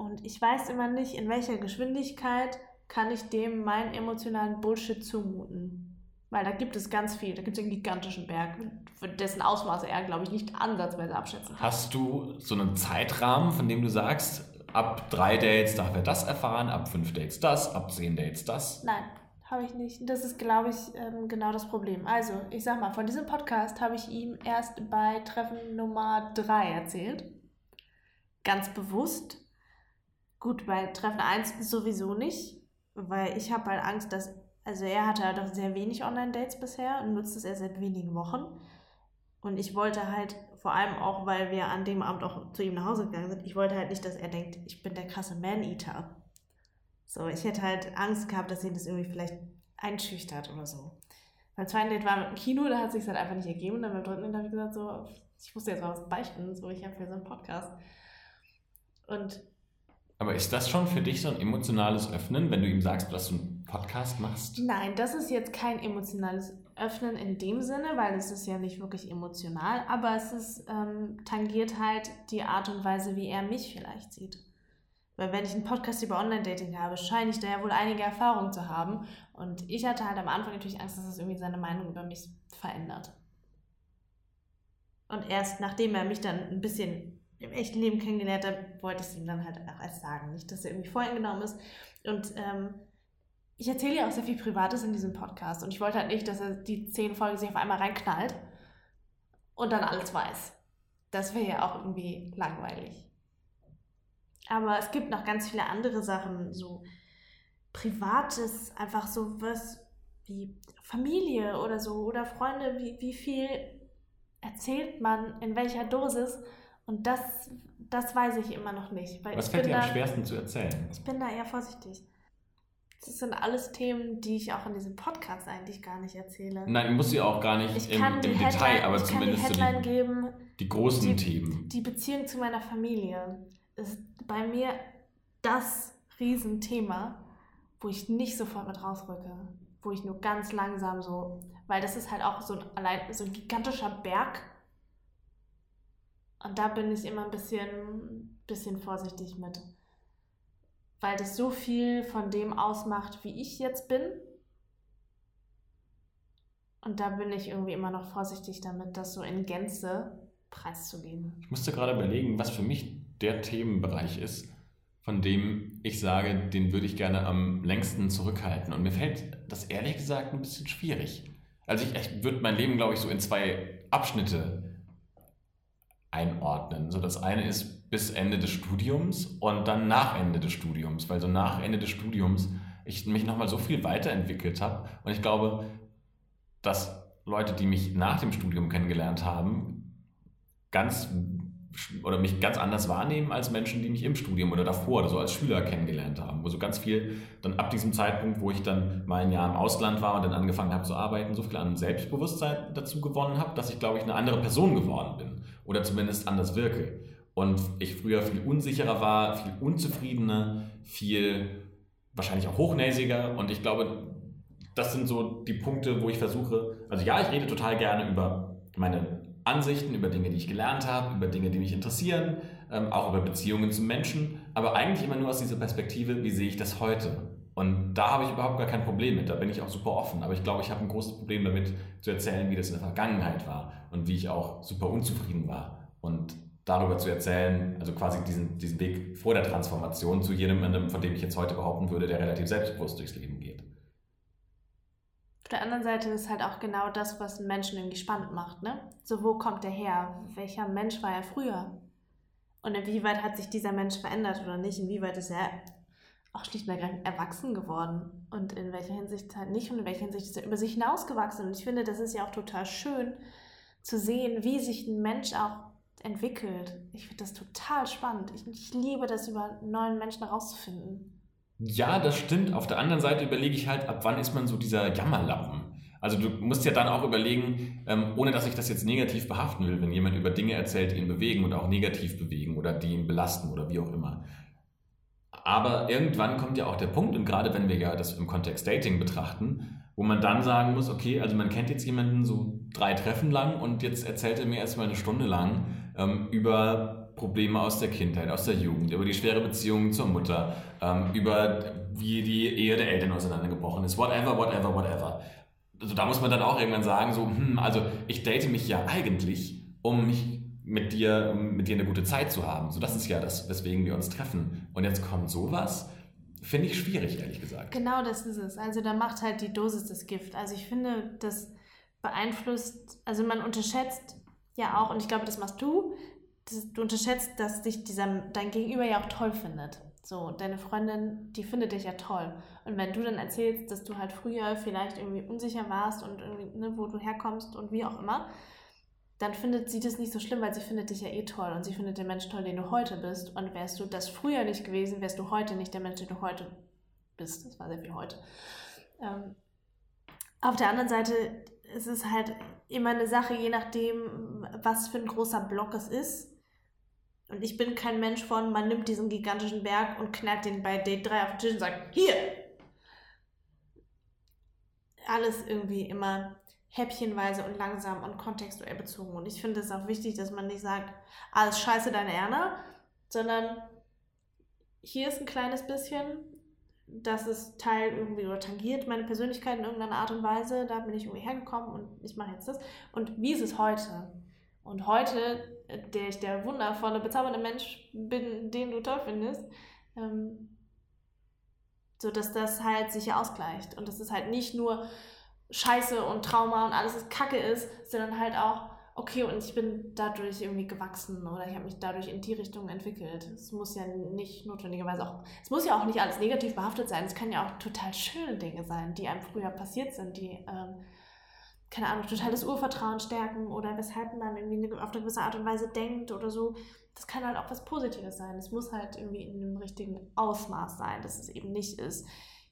und ich weiß immer nicht, in welcher Geschwindigkeit kann ich dem meinen emotionalen Bullshit zumuten. Weil da gibt es ganz viel, da gibt es einen gigantischen Berg, für dessen Ausmaße er, glaube ich, nicht ansatzweise abschätzen kann. Hast du so einen Zeitrahmen, von dem du sagst, ab drei Dates darf er das erfahren, ab fünf Dates das, ab zehn Dates das? Nein, habe ich nicht. Das ist, glaube ich, ähm, genau das Problem. Also, ich sag mal, von diesem Podcast habe ich ihm erst bei Treffen Nummer 3 erzählt. Ganz bewusst. Gut, bei Treffen 1 sowieso nicht, weil ich habe halt Angst, dass, also er hatte halt auch sehr wenig Online-Dates bisher und nutzt es erst seit wenigen Wochen. Und ich wollte halt, vor allem auch, weil wir an dem Abend auch zu ihm nach Hause gegangen sind, ich wollte halt nicht, dass er denkt, ich bin der krasse Man-Eater. So, ich hätte halt Angst gehabt, dass ihn das irgendwie vielleicht einschüchtert oder so. Beim zweiten Date war mit dem Kino, da hat sich halt einfach nicht ergeben. Und dann beim dritten Date habe ich gesagt, so, ich musste jetzt mal was beichten, so ich habe hier so einen Podcast. Und Aber ist das schon für dich so ein emotionales Öffnen, wenn du ihm sagst, dass du einen Podcast machst? Nein, das ist jetzt kein emotionales Öffnen in dem Sinne, weil es ist ja nicht wirklich emotional, aber es ist, ähm, tangiert halt die Art und Weise, wie er mich vielleicht sieht. Weil wenn ich einen Podcast über Online-Dating habe, scheine ich da ja wohl einige Erfahrungen zu haben. Und ich hatte halt am Anfang natürlich Angst, dass es irgendwie seine Meinung über mich verändert. Und erst nachdem er mich dann ein bisschen im echten Leben kennengelernt hat, wollte ich es ihm dann halt auch erst sagen. Nicht, dass er irgendwie voreingenommen ist. Und ähm, ich erzähle ja auch sehr viel Privates in diesem Podcast. Und ich wollte halt nicht, dass er die zehn Folgen sich auf einmal reinknallt und dann alles weiß. Das wäre ja auch irgendwie langweilig. Aber es gibt noch ganz viele andere Sachen, so Privates, einfach so was wie Familie oder so oder Freunde, wie, wie viel erzählt man in welcher Dosis und das, das weiß ich immer noch nicht. Weil Was ich fällt dir am da- schwersten zu erzählen? Ich bin da eher vorsichtig. Das sind alles Themen, die ich auch in diesem Podcast eigentlich gar nicht erzähle. Nein, muss sie auch gar nicht Ich im, kann im Detail, Headline, aber ich kann die zumindest so Headline die, geben, die großen die- Themen. die Beziehung zu meiner Familie ist bei mir das Riesenthema, wo ich nicht sofort mit rausrücke. Wo ich nur ganz langsam so, weil das ist halt auch so ein, allein, so ein gigantischer Berg. Und da bin ich immer ein bisschen, bisschen vorsichtig mit. Weil das so viel von dem ausmacht, wie ich jetzt bin. Und da bin ich irgendwie immer noch vorsichtig damit, das so in Gänze preiszugeben. Ich musste gerade überlegen, was für mich der Themenbereich ist, von dem ich sage, den würde ich gerne am längsten zurückhalten. Und mir fällt das ehrlich gesagt ein bisschen schwierig. Also ich, ich würde mein Leben, glaube ich, so in zwei Abschnitte einordnen. So das eine ist bis Ende des Studiums und dann nach Ende des Studiums, weil so nach Ende des Studiums ich mich nochmal so viel weiterentwickelt habe. Und ich glaube, dass Leute, die mich nach dem Studium kennengelernt haben, ganz oder mich ganz anders wahrnehmen als Menschen, die mich im Studium oder davor oder so als Schüler kennengelernt haben. Wo so ganz viel dann ab diesem Zeitpunkt, wo ich dann mal ein Jahr im Ausland war und dann angefangen habe zu arbeiten, so viel an Selbstbewusstsein dazu gewonnen habe, dass ich, glaube ich, eine andere Person geworden bin oder zumindest anders wirke. Und ich früher viel unsicherer war, viel unzufriedener, viel wahrscheinlich auch hochnäsiger und ich glaube, das sind so die Punkte, wo ich versuche, also ja, ich rede total gerne über meine Ansichten, über Dinge, die ich gelernt habe, über Dinge, die mich interessieren, ähm, auch über Beziehungen zu Menschen, aber eigentlich immer nur aus dieser Perspektive, wie sehe ich das heute? Und da habe ich überhaupt gar kein Problem mit, da bin ich auch super offen, aber ich glaube, ich habe ein großes Problem damit zu erzählen, wie das in der Vergangenheit war und wie ich auch super unzufrieden war und darüber zu erzählen, also quasi diesen, diesen Weg vor der Transformation zu jedem, von dem ich jetzt heute behaupten würde, der relativ selbstbewusst durchs Leben geht. Auf der anderen Seite ist halt auch genau das, was einen Menschen irgendwie spannend macht, ne? So, wo kommt der her? Welcher Mensch war er früher? Und inwieweit hat sich dieser Mensch verändert oder nicht? Inwieweit ist er auch schlicht und ergreifend erwachsen geworden? Und in welcher Hinsicht halt nicht und in welcher Hinsicht ist er über sich hinausgewachsen? Und ich finde, das ist ja auch total schön zu sehen, wie sich ein Mensch auch entwickelt. Ich finde das total spannend. Ich, ich liebe das, über neuen Menschen herauszufinden. Ja, das stimmt. Auf der anderen Seite überlege ich halt, ab wann ist man so dieser Jammerlappen? Also du musst ja dann auch überlegen, ähm, ohne dass ich das jetzt negativ behaften will, wenn jemand über Dinge erzählt, die ihn bewegen und auch negativ bewegen oder die ihn belasten oder wie auch immer. Aber irgendwann kommt ja auch der Punkt, und gerade wenn wir ja das im Kontext Dating betrachten, wo man dann sagen muss, okay, also man kennt jetzt jemanden so drei Treffen lang und jetzt erzählt er mir erstmal eine Stunde lang ähm, über Probleme aus der Kindheit, aus der Jugend, über die schwere Beziehung zur Mutter, ähm, über wie die Ehe der Eltern auseinandergebrochen ist, whatever, whatever, whatever. Also da muss man dann auch irgendwann sagen, so, hm, also ich date mich ja eigentlich, um mich mit dir, mit dir eine gute Zeit zu haben. So, das ist ja das, weswegen wir uns treffen. Und jetzt kommt sowas, finde ich schwierig, ehrlich gesagt. Genau das ist es. Also da macht halt die Dosis das Gift. Also ich finde, das beeinflusst, also man unterschätzt ja auch, und ich glaube, das machst du, das, du unterschätzt, dass dich dieser, dein Gegenüber ja auch toll findet. So, deine Freundin, die findet dich ja toll. Und wenn du dann erzählst, dass du halt früher vielleicht irgendwie unsicher warst und irgendwie, ne, wo du herkommst und wie auch immer, dann findet sie das nicht so schlimm, weil sie findet dich ja eh toll und sie findet den Mensch toll, den du heute bist. Und wärst du das früher nicht gewesen, wärst du heute nicht der Mensch, den du heute bist. Das war sehr viel heute. Ähm, auf der anderen Seite es ist halt immer eine Sache, je nachdem, was für ein großer Block es ist. Und ich bin kein Mensch von, man nimmt diesen gigantischen Berg und knallt den bei Date 3 auf den Tisch und sagt, hier! Alles irgendwie immer häppchenweise und langsam und kontextuell bezogen. Und ich finde es auch wichtig, dass man nicht sagt, alles scheiße deine Erna, sondern hier ist ein kleines bisschen, das ist Teil irgendwie oder tangiert meine Persönlichkeit in irgendeiner Art und Weise, da bin ich irgendwie hergekommen und ich mache jetzt das. Und wie ist es heute? Und heute, der ich der wundervolle, bezaubernde Mensch bin, den du toll findest, ähm, so dass das halt sich ausgleicht und dass es halt nicht nur Scheiße und Trauma und alles ist Kacke ist, sondern halt auch, okay, und ich bin dadurch irgendwie gewachsen oder ich habe mich dadurch in die Richtung entwickelt. Es muss ja nicht notwendigerweise auch, es muss ja auch nicht alles negativ behaftet sein. Es kann ja auch total schöne Dinge sein, die einem früher passiert sind, die, ähm, keine Ahnung, totales Urvertrauen stärken oder weshalb man irgendwie auf eine gewisse Art und Weise denkt oder so. Das kann halt auch was Positives sein. Es muss halt irgendwie in einem richtigen Ausmaß sein, dass es eben nicht ist.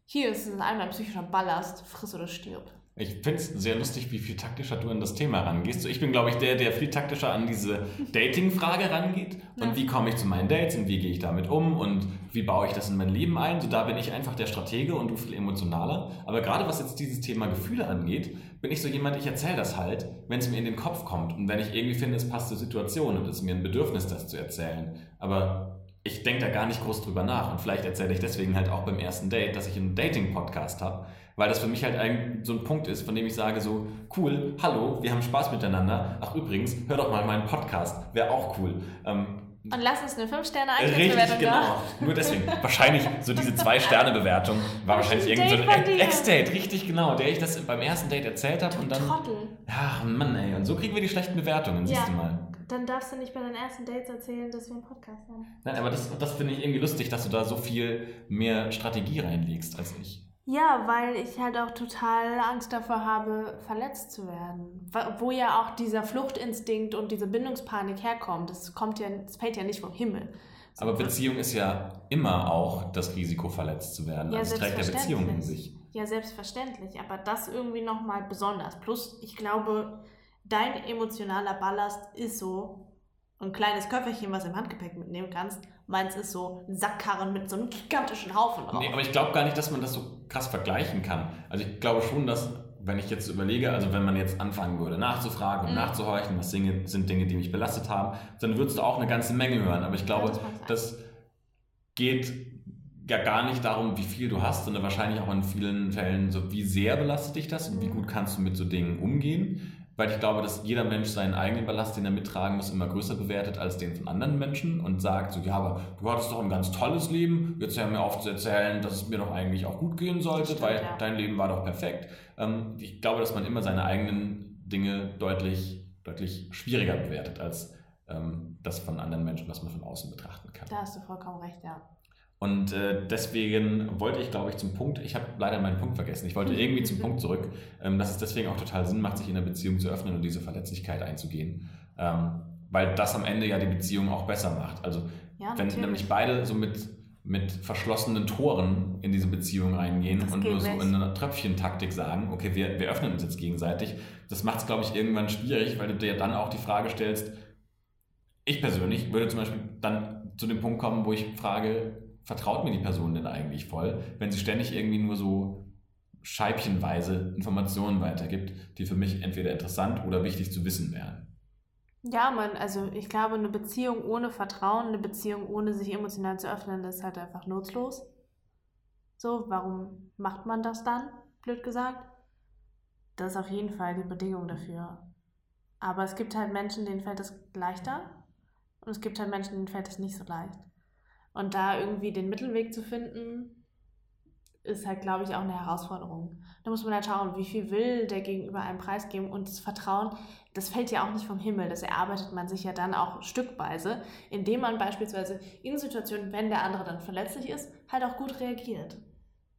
Hier ist es einmal ein psychischer Ballast, friss oder stirb. Ich finde es sehr lustig, wie viel taktischer du an das Thema rangehst. So, ich bin, glaube ich, der, der viel taktischer an diese Dating-Frage rangeht. Und ja. wie komme ich zu meinen Dates und wie gehe ich damit um und wie baue ich das in mein Leben ein. So, da bin ich einfach der Stratege und du viel emotionaler. Aber gerade was jetzt dieses Thema Gefühle angeht, bin ich so jemand, ich erzähle das halt, wenn es mir in den Kopf kommt und wenn ich irgendwie finde, es passt zur Situation und es ist mir ein Bedürfnis, das zu erzählen. Aber ich denke da gar nicht groß drüber nach. Und vielleicht erzähle ich deswegen halt auch beim ersten Date, dass ich einen Dating-Podcast habe weil das für mich halt ein, so ein Punkt ist, von dem ich sage so, cool, hallo, wir haben Spaß miteinander. Ach übrigens, hör doch mal meinen Podcast, wäre auch cool. Ähm, und lass uns eine 5-Sterne Richtig, genau. Da. Nur deswegen. wahrscheinlich so diese 2-Sterne-Bewertung war wahrscheinlich irgend so ein Ex-Date, richtig genau, der ich das beim ersten Date erzählt habe und dann. Trottel. Ach Mann, ey. Und so kriegen wir die schlechten Bewertungen, ja. siehst du mal. Dann darfst du nicht bei deinen ersten Dates erzählen, dass wir einen Podcast haben. Nein, aber das, das finde ich irgendwie lustig, dass du da so viel mehr Strategie reinlegst als ich. Ja, weil ich halt auch total Angst davor habe, verletzt zu werden. Wo ja auch dieser Fluchtinstinkt und diese Bindungspanik herkommt. Das kommt ja, das fällt ja nicht vom Himmel. So. Aber Beziehung ist ja immer auch das Risiko, verletzt zu werden. Ja, also es trägt ja Beziehung in sich. Ja, selbstverständlich. Aber das irgendwie nochmal besonders. Plus, ich glaube, dein emotionaler Ballast ist so ein kleines Köfferchen, was du im Handgepäck mitnehmen kannst. Meins ist so ein Sackkarren mit so einem gigantischen Haufen drauf. Nee, aber ich glaube gar nicht, dass man das so krass vergleichen kann. Also ich glaube schon, dass, wenn ich jetzt überlege, also wenn man jetzt anfangen würde, nachzufragen und mhm. nachzuhorchen, was Dinge, sind Dinge, die mich belastet haben, dann würdest du auch eine ganze Menge hören. Aber ich glaube, ja, das, das geht ja gar nicht darum, wie viel du hast, sondern wahrscheinlich auch in vielen Fällen so, wie sehr belastet dich das und wie gut kannst du mit so Dingen umgehen weil ich glaube, dass jeder Mensch seinen eigenen Ballast, den er mittragen muss, immer größer bewertet als den von anderen Menschen und sagt so, ja, aber du hattest doch ein ganz tolles Leben, jetzt hör mir auf zu erzählen, dass es mir doch eigentlich auch gut gehen sollte, stimmt, weil ja. dein Leben war doch perfekt. Ähm, ich glaube, dass man immer seine eigenen Dinge deutlich, deutlich schwieriger bewertet als ähm, das von anderen Menschen, was man von außen betrachten kann. Da hast du vollkommen recht, ja. Und äh, deswegen wollte ich, glaube ich, zum Punkt, ich habe leider meinen Punkt vergessen, ich wollte irgendwie zum Punkt zurück, ähm, dass es deswegen auch total Sinn macht, sich in der Beziehung zu öffnen und diese Verletzlichkeit einzugehen. Ähm, weil das am Ende ja die Beziehung auch besser macht. Also ja, wenn nämlich beide so mit, mit verschlossenen Toren in diese Beziehung reingehen das und nur so in einer Tröpfchentaktik sagen, okay, wir, wir öffnen uns jetzt gegenseitig, das macht es, glaube ich, irgendwann schwierig, weil du dir dann auch die Frage stellst, ich persönlich würde zum Beispiel dann zu dem Punkt kommen, wo ich frage, vertraut mir die Person denn eigentlich voll, wenn sie ständig irgendwie nur so scheibchenweise Informationen weitergibt, die für mich entweder interessant oder wichtig zu wissen wären. Ja, man, also ich glaube, eine Beziehung ohne Vertrauen, eine Beziehung ohne sich emotional zu öffnen, ist halt einfach nutzlos. So, warum macht man das dann, blöd gesagt? Das ist auf jeden Fall die Bedingung dafür. Aber es gibt halt Menschen, denen fällt es leichter und es gibt halt Menschen, denen fällt es nicht so leicht. Und da irgendwie den Mittelweg zu finden, ist halt, glaube ich, auch eine Herausforderung. Da muss man halt schauen, wie viel will der Gegenüber einem preisgeben und das Vertrauen, das fällt ja auch nicht vom Himmel. Das erarbeitet man sich ja dann auch stückweise, indem man beispielsweise in Situationen, wenn der andere dann verletzlich ist, halt auch gut reagiert.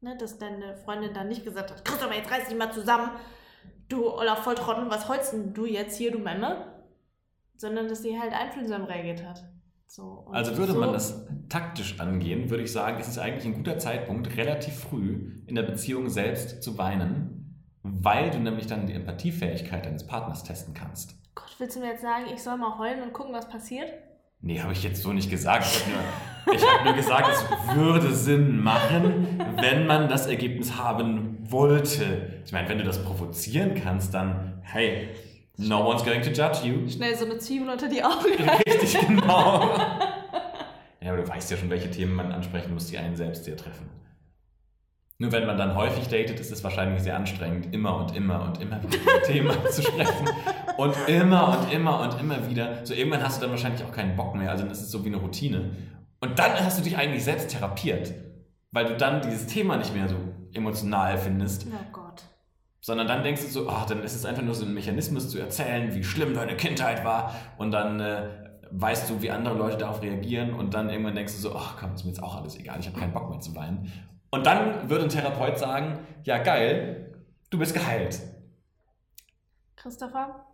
Ne, dass deine Freundin dann nicht gesagt hat, Christopher, jetzt reiß dich mal zusammen, du Olaf Volltrottel, was holst denn du jetzt hier, du Memme? Sondern dass sie halt einfühlsam reagiert hat. So, also würde so man das taktisch angehen, würde ich sagen, ist es eigentlich ein guter Zeitpunkt, relativ früh in der Beziehung selbst zu weinen, weil du nämlich dann die Empathiefähigkeit deines Partners testen kannst. Gott, willst du mir jetzt sagen, ich soll mal heulen und gucken, was passiert? Nee, habe ich jetzt so nicht gesagt. Ich habe nur, ich hab nur gesagt, es würde Sinn machen, wenn man das Ergebnis haben wollte. Ich meine, wenn du das provozieren kannst, dann, hey, no one's going to judge you. Schnell so eine Zwiebel unter die Augen. Richtig, genau. Ja, aber du weißt ja schon, welche Themen man ansprechen muss, die einen selbst sehr treffen. Nur wenn man dann häufig datet, ist es wahrscheinlich sehr anstrengend, immer und immer und immer wieder Themen zu sprechen. Und immer und immer und immer wieder. So irgendwann hast du dann wahrscheinlich auch keinen Bock mehr. Also das ist so wie eine Routine. Und dann hast du dich eigentlich selbst therapiert. Weil du dann dieses Thema nicht mehr so emotional findest. Oh Gott. Sondern dann denkst du so, ach, dann ist es einfach nur so ein Mechanismus zu erzählen, wie schlimm deine Kindheit war. Und dann äh, weißt du, wie andere Leute darauf reagieren. Und dann irgendwann denkst du so, ach komm, ist mir jetzt auch alles egal, ich habe keinen Bock mehr zu weinen. Und dann würde ein Therapeut sagen, ja geil, du bist geheilt. Christopher,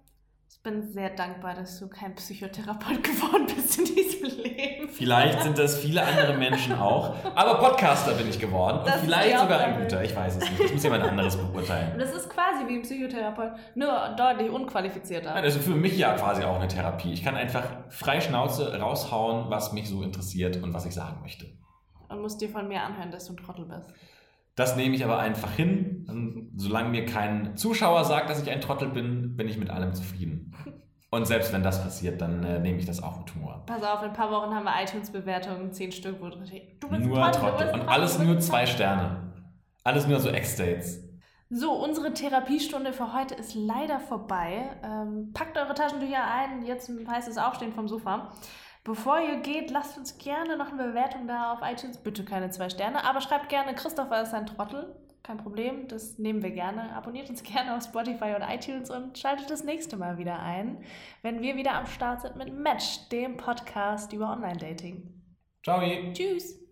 ich bin sehr dankbar, dass du kein Psychotherapeut geworden bist in diesem Leben. Vielleicht sind das viele andere Menschen auch. Aber Podcaster bin ich geworden. Und Das ist vielleicht sogar ein guter, ich weiß es nicht. Das muss jemand anderes beurteilen. Und das ist quasi wie ein Psychotherapeut, nur deutlich unqualifizierter. Nein, Also für mich ja quasi auch eine Therapie. Ich kann einfach frei Schnauze raushauen, was mich so interessiert und was ich sagen möchte. Und musst dir von mir anhören, dass du ein Trottel bist. Das nehme ich aber einfach hin. Und Solange mir kein Zuschauer sagt, dass ich ein Trottel bin, bin ich mit allem zufrieden. Und selbst wenn das passiert, dann äh, nehme ich das auch mit Humor. Pass auf, in ein paar Wochen haben wir iTunes-Bewertungen, 10 Stück, wo drin steht, du bist ein Nur Trottel, Trottel. bist Und Trottel, alles nur zwei. Sterne. Alles nur so Ex-Dates. So, unsere Therapiestunde für heute ist leider vorbei. Ähm, packt eure Taschentücher ein, jetzt heißt es Aufstehen vom Sofa. Bevor ihr geht, lasst uns gerne noch eine Bewertung da auf iTunes. Bitte keine zwei Sterne, aber schreibt gerne, Christopher ist ein Trottel. Kein Problem, das nehmen wir gerne. Abonniert uns gerne auf Spotify und iTunes und schaltet das nächste Mal wieder ein, wenn wir wieder am Start sind mit Match, dem Podcast über Online-Dating. Ciao. Tschüss!